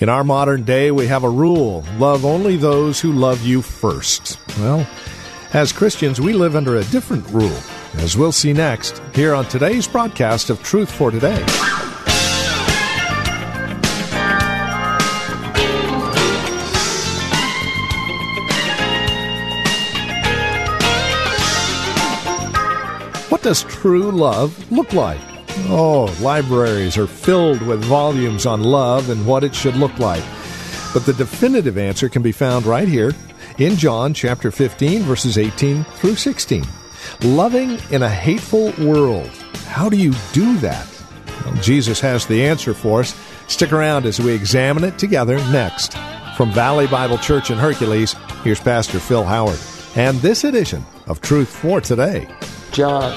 In our modern day, we have a rule love only those who love you first. Well, as Christians, we live under a different rule, as we'll see next here on today's broadcast of Truth for Today. What does true love look like? Oh, libraries are filled with volumes on love and what it should look like. But the definitive answer can be found right here in John chapter 15 verses 18 through 16. Loving in a hateful world. How do you do that? Well, Jesus has the answer for us. Stick around as we examine it together next. From Valley Bible Church in Hercules, here's Pastor Phil Howard and this edition of Truth for Today. John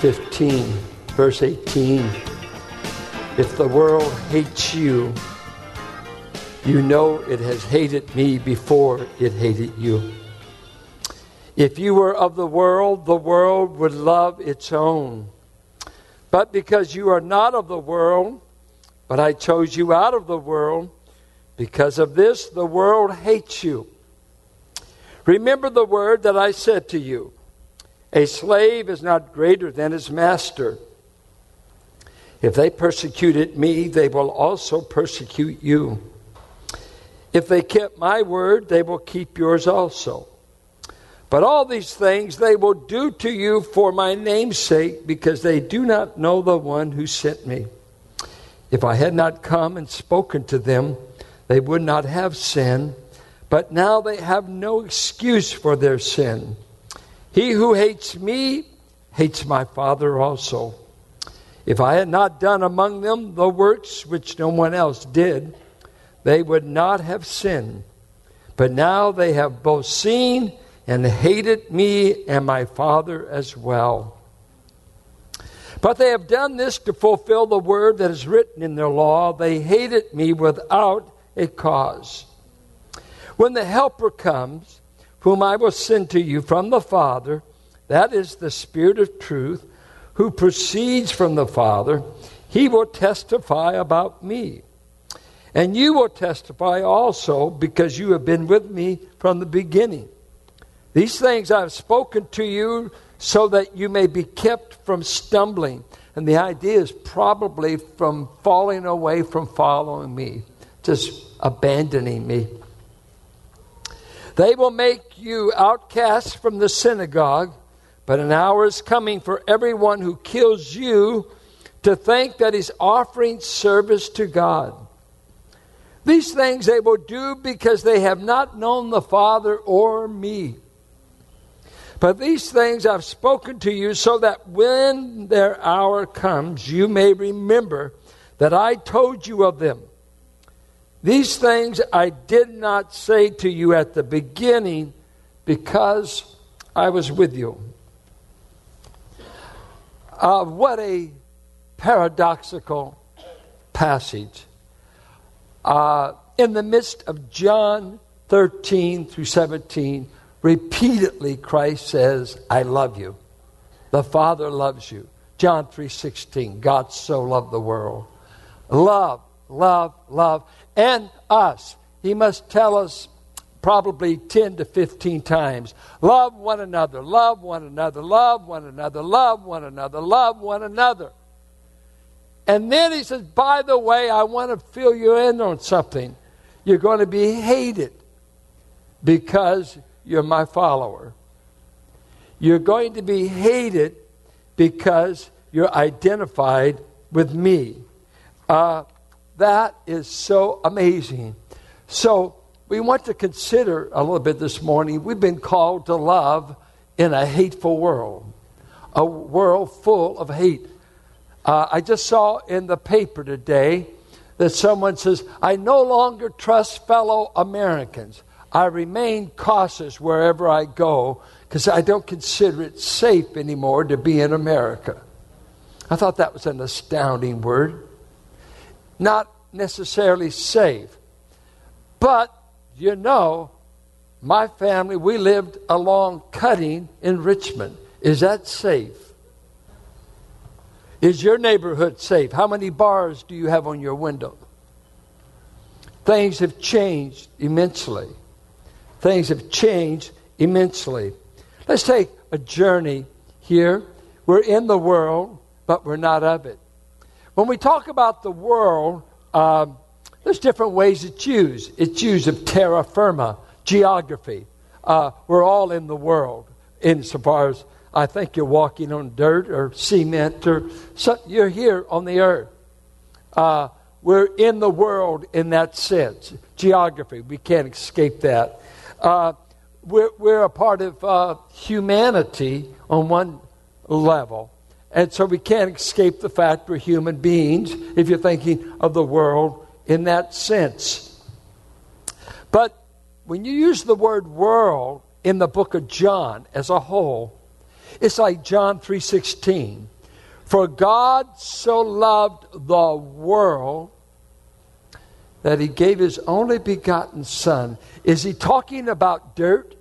15, verse 18. If the world hates you, you know it has hated me before it hated you. If you were of the world, the world would love its own. But because you are not of the world, but I chose you out of the world, because of this the world hates you. Remember the word that I said to you a slave is not greater than his master. If they persecuted me, they will also persecute you. If they kept my word, they will keep yours also. But all these things they will do to you for my name's sake, because they do not know the one who sent me. If I had not come and spoken to them, they would not have sin, but now they have no excuse for their sin. He who hates me hates my Father also. If I had not done among them the works which no one else did, they would not have sinned. But now they have both seen and hated me and my Father as well. But they have done this to fulfill the word that is written in their law. They hated me without a cause. When the Helper comes, whom I will send to you from the Father, that is the Spirit of truth, who proceeds from the Father, he will testify about me. And you will testify also because you have been with me from the beginning. These things I have spoken to you so that you may be kept from stumbling. And the idea is probably from falling away from following me, just abandoning me. They will make you outcasts from the synagogue, but an hour is coming for everyone who kills you to think that he's offering service to God. These things they will do because they have not known the Father or me. But these things I've spoken to you so that when their hour comes, you may remember that I told you of them. These things I did not say to you at the beginning because I was with you. Uh, what a paradoxical passage. Uh, in the midst of John 13 through 17, repeatedly Christ says, I love you. The Father loves you. John 3:16, God so loved the world. Love, love, love and us. He must tell us probably 10 to 15 times love one another, love one another, love one another, love one another, love one another. And then he says, by the way, I want to fill you in on something. You're going to be hated because you're my follower. You're going to be hated because you're identified with me. Uh, that is so amazing. So, we want to consider a little bit this morning. We've been called to love in a hateful world, a world full of hate. Uh, I just saw in the paper today that someone says, I no longer trust fellow Americans. I remain cautious wherever I go because I don't consider it safe anymore to be in America. I thought that was an astounding word. Not necessarily safe, but you know, my family, we lived along Cutting in Richmond. Is that safe? Is your neighborhood safe? How many bars do you have on your window? Things have changed immensely. Things have changed immensely. Let's take a journey here. We're in the world, but we're not of it. When we talk about the world, um, there's different ways it's used. It's used of terra firma, geography. Uh, we're all in the world, insofar as I think you're walking on dirt or cement or so, you're here on the earth. Uh, we're in the world in that sense. Geography, we can't escape that. Uh, we're, we're a part of uh, humanity on one level. And so we can't escape the fact we're human beings if you're thinking of the world in that sense. But when you use the word world in the book of John as a whole, it's like John 3:16. For God so loved the world that he gave his only begotten son. Is he talking about dirt?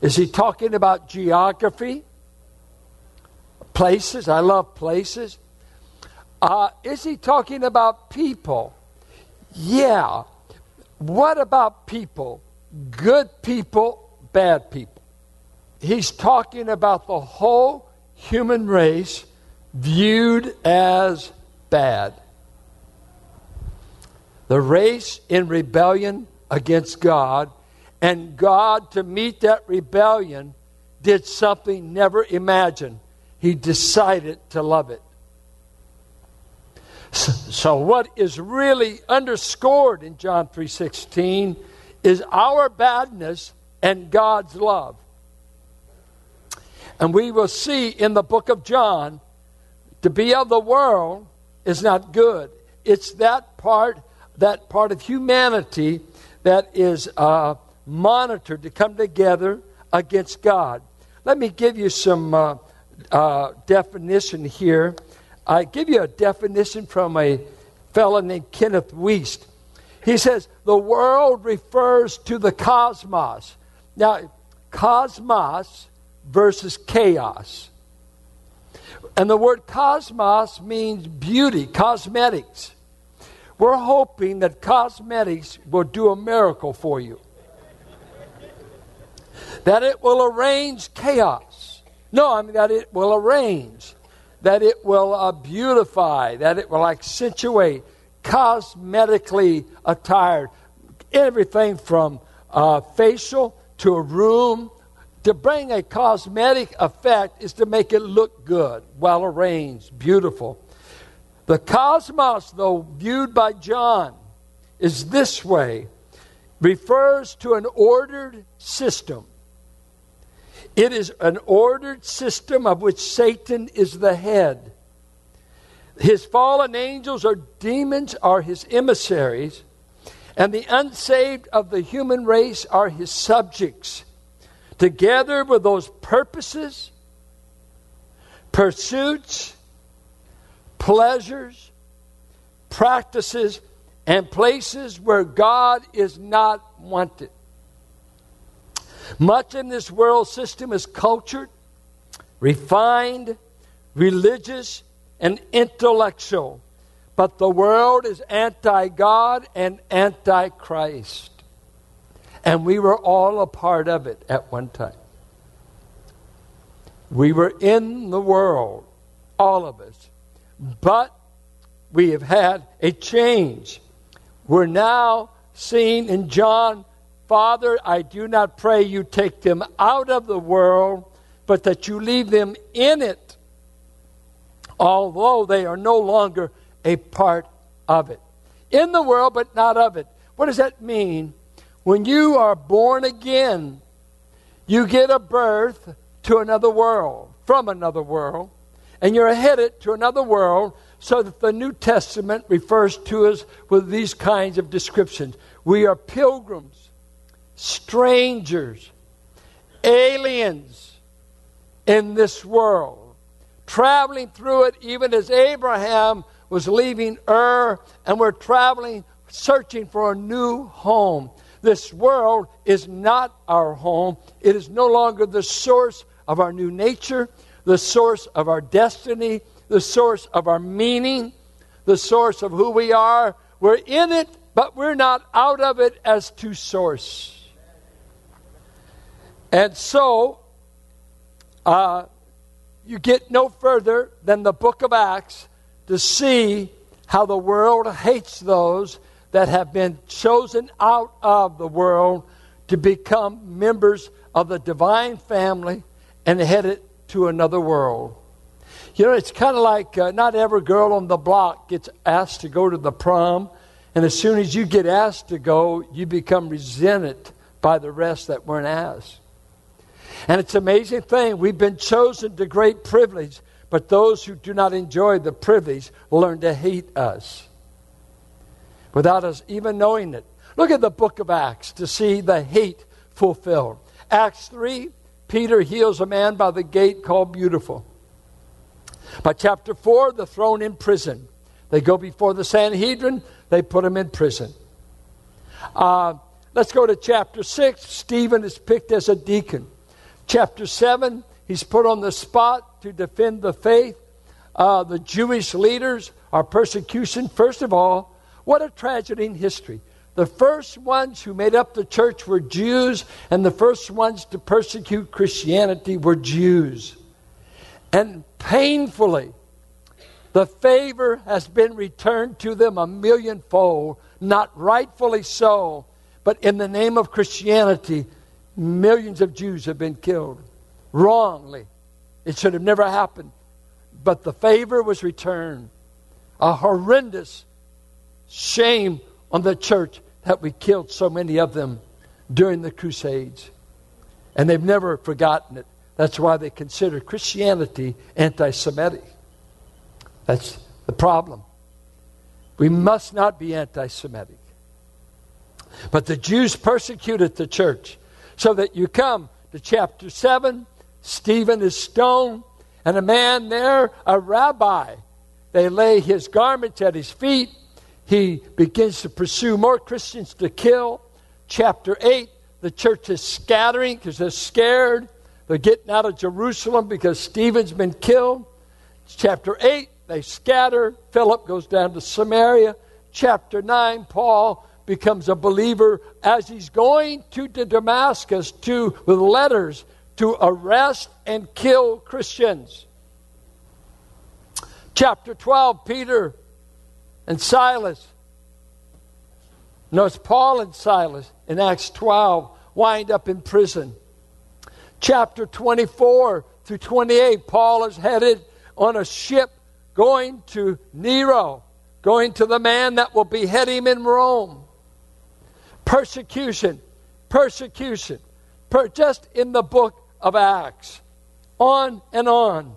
Is he talking about geography? Places? I love places. Uh, is he talking about people? Yeah. What about people? Good people, bad people. He's talking about the whole human race viewed as bad. The race in rebellion against God, and God, to meet that rebellion, did something never imagined. He decided to love it. So, what is really underscored in John 3:16 is our badness and God's love. And we will see in the book of John to be of the world is not good. It's that part that part of humanity that is uh, monitored to come together against God. Let me give you some uh, uh, definition here. I give you a definition from a fellow named Kenneth Wuest. He says the world refers to the cosmos. Now, cosmos versus chaos. And the word cosmos means beauty, cosmetics. We're hoping that cosmetics will do a miracle for you. that it will arrange chaos. No, I mean that it will arrange, that it will uh, beautify, that it will accentuate, cosmetically attired. Everything from uh, facial to a room. To bring a cosmetic effect is to make it look good, well arranged, beautiful. The cosmos, though viewed by John, is this way refers to an ordered system. It is an ordered system of which Satan is the head. His fallen angels or demons are his emissaries, and the unsaved of the human race are his subjects, together with those purposes, pursuits, pleasures, practices, and places where God is not wanted. Much in this world system is cultured, refined, religious, and intellectual. But the world is anti God and anti Christ. And we were all a part of it at one time. We were in the world, all of us. But we have had a change. We're now seen in John, Father, I do not pray you take them out of the world, but that you leave them in it, although they are no longer a part of it. In the world, but not of it. What does that mean? When you are born again, you get a birth to another world, from another world. and you're headed to another world, so that the New Testament refers to us with these kinds of descriptions. We are pilgrims, strangers, aliens in this world, traveling through it even as Abraham was leaving Ur, and we're traveling, searching for a new home. This world is not our home. It is no longer the source of our new nature, the source of our destiny, the source of our meaning, the source of who we are. We're in it, but we're not out of it as to source. And so, uh, you get no further than the book of Acts to see how the world hates those that have been chosen out of the world to become members of the divine family and headed to another world. You know, it's kind of like uh, not every girl on the block gets asked to go to the prom, and as soon as you get asked to go, you become resented by the rest that weren't asked. And it's an amazing thing. We've been chosen to great privilege, but those who do not enjoy the privilege learn to hate us without us even knowing it. Look at the book of Acts to see the hate fulfilled. Acts 3, Peter heals a man by the gate called Beautiful. By chapter 4, the thrown in prison. They go before the Sanhedrin, they put him in prison. Uh, let's go to chapter 6. Stephen is picked as a deacon. Chapter 7, he's put on the spot to defend the faith. Uh, the Jewish leaders are persecution. First of all, what a tragedy in history. The first ones who made up the church were Jews, and the first ones to persecute Christianity were Jews. And painfully, the favor has been returned to them a millionfold, not rightfully so, but in the name of Christianity, millions of Jews have been killed wrongly. It should have never happened. But the favor was returned. A horrendous shame on the church that we killed so many of them during the Crusades. And they've never forgotten it. That's why they consider Christianity anti Semitic. That's the problem. We must not be anti Semitic. But the Jews persecuted the church. So that you come to chapter 7, Stephen is stoned, and a man there, a rabbi, they lay his garments at his feet. He begins to pursue more Christians to kill. Chapter 8, the church is scattering because they're scared. They're getting out of Jerusalem because Stephen's been killed. Chapter 8, they scatter. Philip goes down to Samaria. Chapter 9, Paul becomes a believer as he's going to Damascus to with letters to arrest and kill Christians. Chapter 12, Peter and Silas. No, it's Paul and Silas in Acts 12 wind up in prison chapter 24 through 28, Paul is headed on a ship going to Nero, going to the man that will behead him in Rome. Persecution, persecution, per, just in the book of Acts. On and on.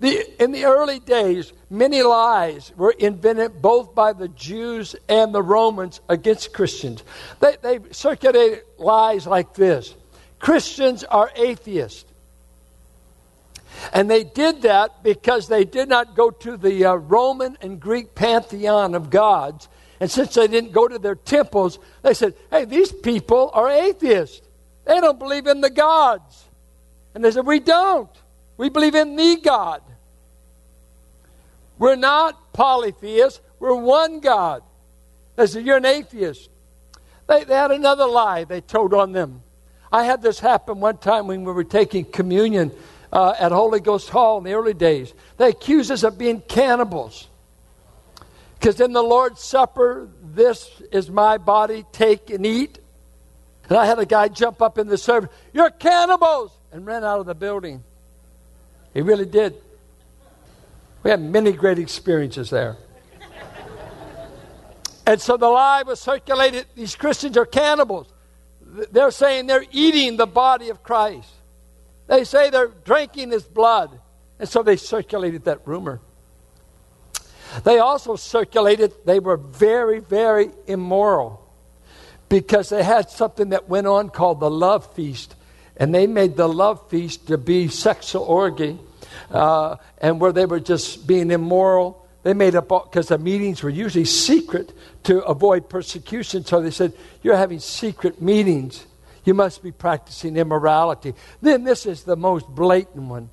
The, in the early days, many lies were invented both by the Jews and the Romans against Christians. They, they circulated lies like this Christians are atheists. And they did that because they did not go to the uh, Roman and Greek pantheon of gods. And since they didn't go to their temples, they said, hey, these people are atheists. They don't believe in the gods. And they said, we don't. We believe in the God. We're not polytheists, we're one God. They said, you're an atheist. They, they had another lie they told on them. I had this happen one time when we were taking communion uh, at Holy Ghost Hall in the early days. They accused us of being cannibals. Because in the Lord's Supper, this is my body, take and eat. And I had a guy jump up in the service, You're cannibals! And ran out of the building. He really did. We had many great experiences there. and so the lie was circulated these Christians are cannibals they're saying they're eating the body of Christ. They say they're drinking his blood. And so they circulated that rumor. They also circulated they were very, very immoral because they had something that went on called the love feast. And they made the love feast to be sexual orgy uh, and where they were just being immoral. They made up because the meetings were usually secret to avoid persecution. So they said, You're having secret meetings. You must be practicing immorality. Then this is the most blatant one.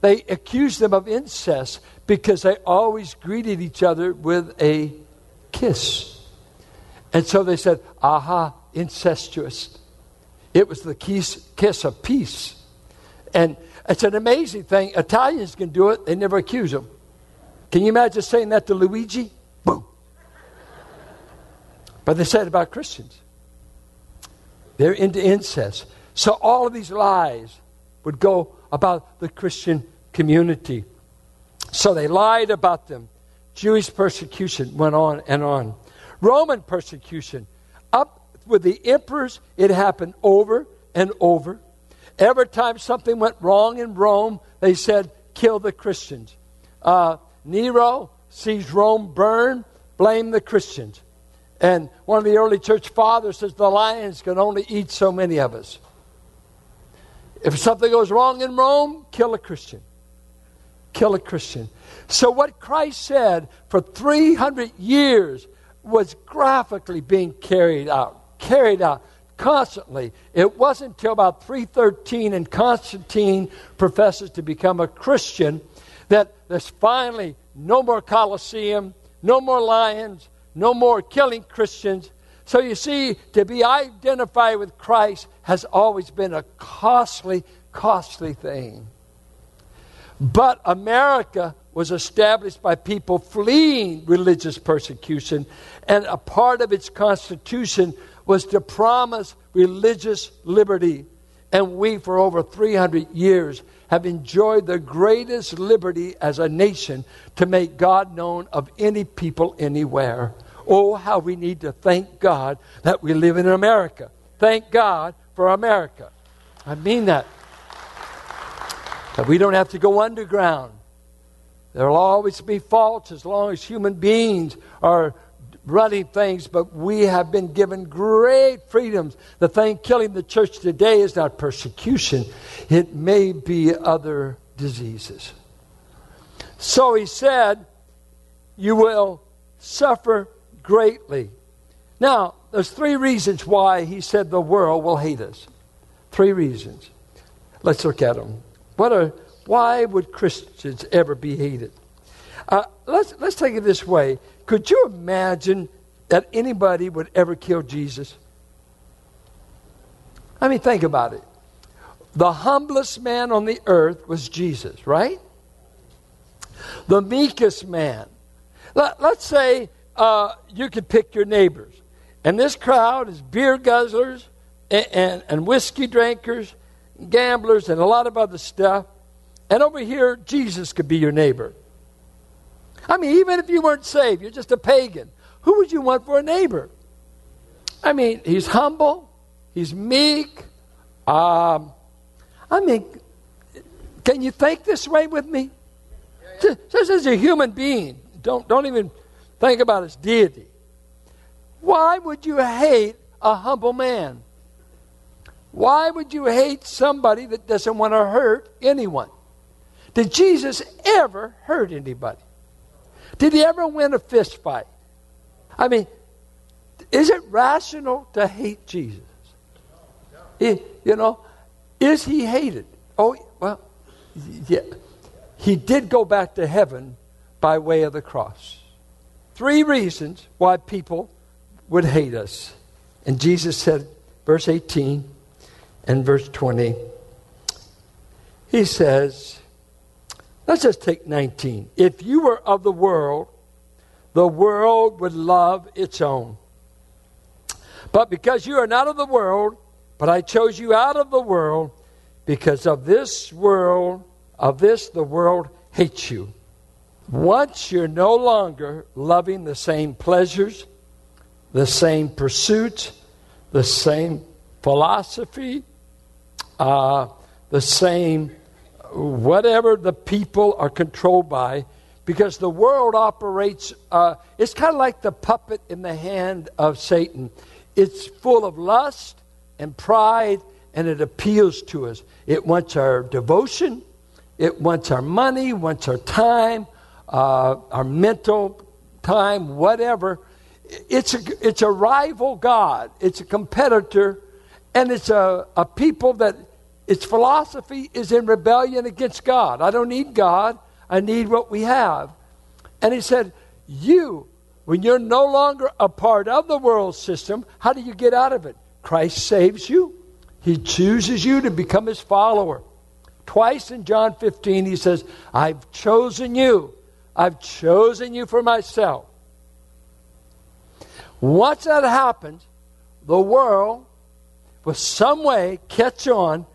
They accused them of incest because they always greeted each other with a kiss. And so they said, aha, incestuous. It was the kiss, kiss of peace. And it's an amazing thing. Italians can do it, they never accuse them. Can you imagine saying that to Luigi? Boom. But they said about Christians. They're into incest. So all of these lies would go about the Christian community. So they lied about them. Jewish persecution went on and on. Roman persecution, up with the emperors, it happened over and over. Every time something went wrong in Rome, they said, kill the Christians. Uh, Nero sees Rome burn, blame the Christians. And one of the early church fathers says the lions can only eat so many of us. If something goes wrong in Rome, kill a Christian. Kill a Christian. So, what Christ said for 300 years was graphically being carried out, carried out constantly. It wasn't until about 313 and Constantine professes to become a Christian that there's finally no more Colosseum, no more lions, no more killing Christians. So you see, to be identified with Christ has always been a costly, costly thing. But America was established by people fleeing religious persecution, and a part of its constitution was to promise religious liberty. And we, for over 300 years, have enjoyed the greatest liberty as a nation to make God known of any people anywhere. Oh, how we need to thank God that we live in America. Thank God for America. I mean that. That we don't have to go underground. There will always be faults as long as human beings are running things, but we have been given great freedoms. The thing killing the church today is not persecution, it may be other diseases. So he said, You will suffer greatly. Now, there's three reasons why he said the world will hate us. Three reasons. Let's look at them. What are, why would Christians ever be hated? Uh, let's, let's take it this way. Could you imagine that anybody would ever kill Jesus? I mean, think about it. The humblest man on the earth was Jesus, right? The meekest man. Let, us say uh, you could pick your neighbors. And this crowd is beer guzzlers and, and, and whiskey drinkers, gamblers, and a lot of other stuff. And over here, Jesus could be your neighbor. I mean, even if you weren't saved, you're just a pagan. Who would you want for a neighbor? I mean, he's humble, he's meek. Um, I mean, can you think this way with me? Just as a human being, don't, don't even Think about his deity. Why would you hate a humble man? Why would you hate somebody that doesn't want to hurt anyone? Did Jesus ever hurt anybody? Did he ever win a fist fight? I mean, is it rational to hate Jesus? You know, is he hated? Oh, well, yeah. He did go back to heaven by way of the cross three reasons why people would hate us. And Jesus said, verse 18 and verse 20, he says, let's just take 19. If you were of the world, the world would love its own. But because you are not of the world, but I chose you out of the world, because of this world, of this the world hates you. Once you're no longer loving the same pleasures, the same pursuits, the same philosophy, uh, the same whatever the people are controlled by, because the world operates, uh, it's kind of like the puppet in the hand of Satan. It's full of lust and pride, and it appeals to us. It wants our devotion, it wants our money, wants our time, uh, our mental time, whatever. It's a, it's a rival God, it's a competitor, and it's a, a people that its philosophy is in rebellion against God. I don't need God, I need what we have. And he said, You, when you're no longer a part of the world system, how do you get out of it? Christ saves you, He chooses you to become His follower. Twice in John 15, He says, I've chosen you. I've chosen you for myself. Once that happens, the world will some way catch on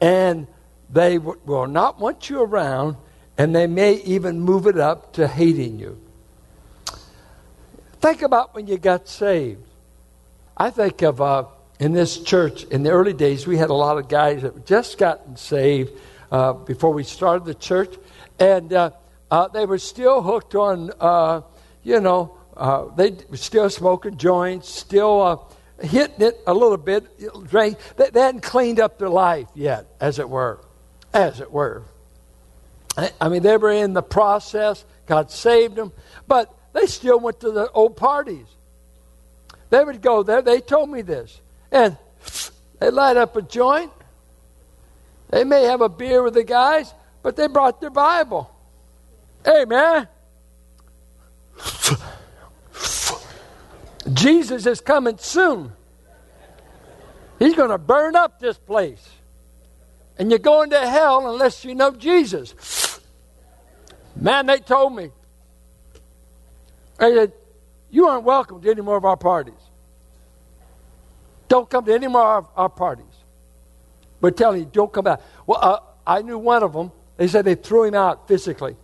and they will not want you around and they may even move it up to hating you. Think about when you got saved. I think of uh, in this church in the early days, we had a lot of guys that just gotten saved uh, before we started the church, and uh, uh they were still hooked on, uh, you know, uh, they were still smoking joints, still hitting it a little bit. They, they hadn't cleaned up their life yet, as it were, as it were. I mean, they were in the process. God saved them, but they still went to the old parties. They would go there. They told me this. And they light up a joint. They may have a beer with the guys, but they brought their Bible. Hey, man. Jesus is coming soon. He's going to burn up this place. And you're going to hell unless you know Jesus. Man, they told me. They said, You aren't welcome to any more of our parties. Don't come to any more of our parties. We're telling you, don't come back. Well, uh, I knew one of them. They said they threw him out physically.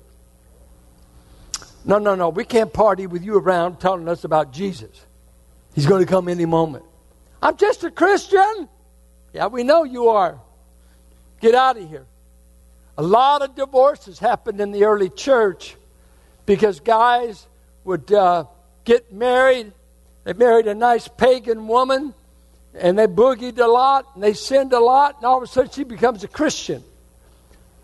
No, no, no. We can't party with you around telling us about Jesus. He's going to come any moment. I'm just a Christian. Yeah, we know you are. Get out of here. A lot of divorces happened in the early church because guys would uh, get married. They married a nice pagan woman and they boogied a lot and they sinned a lot, and all of a sudden she becomes a Christian.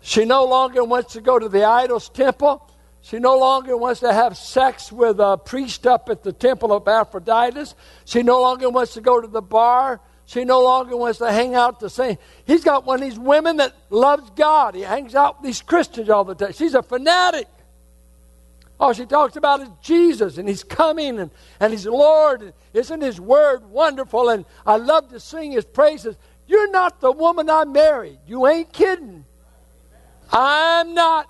She no longer wants to go to the idol's temple. She no longer wants to have sex with a priest up at the temple of Aphrodite. She no longer wants to go to the bar. She no longer wants to hang out the same. He's got one of these women that loves God. He hangs out with these Christians all the time. She's a fanatic. All she talks about is Jesus, and He's coming, and, and He's Lord. And isn't His word wonderful? And I love to sing His praises. You're not the woman I married. You ain't kidding. I'm not.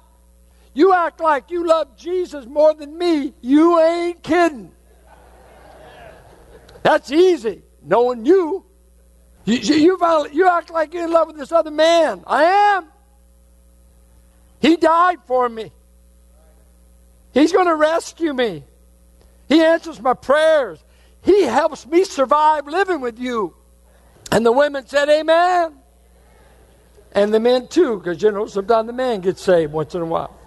You act like you love Jesus more than me. You ain't kidding. That's easy, knowing you. You, you, you act like you're in love with this other man. I am. He died for me. He's going to rescue me. He answers my prayers. He helps me survive living with you. And the women said, Amen. And the men too, because you know, sometimes the man gets saved once in a while.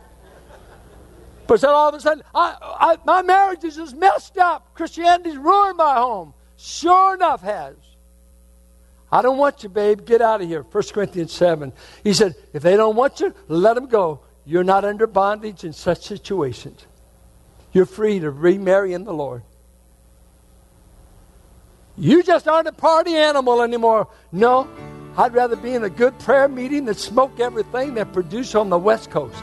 But then all of a sudden, I, I, my marriage is just messed up. Christianity's ruined my home. Sure enough, has. I don't want you, babe. Get out of here. 1 Corinthians 7. He said, if they don't want you, let them go. You're not under bondage in such situations. You're free to remarry in the Lord. You just aren't a party animal anymore. No, I'd rather be in a good prayer meeting than smoke everything that produce on the West Coast.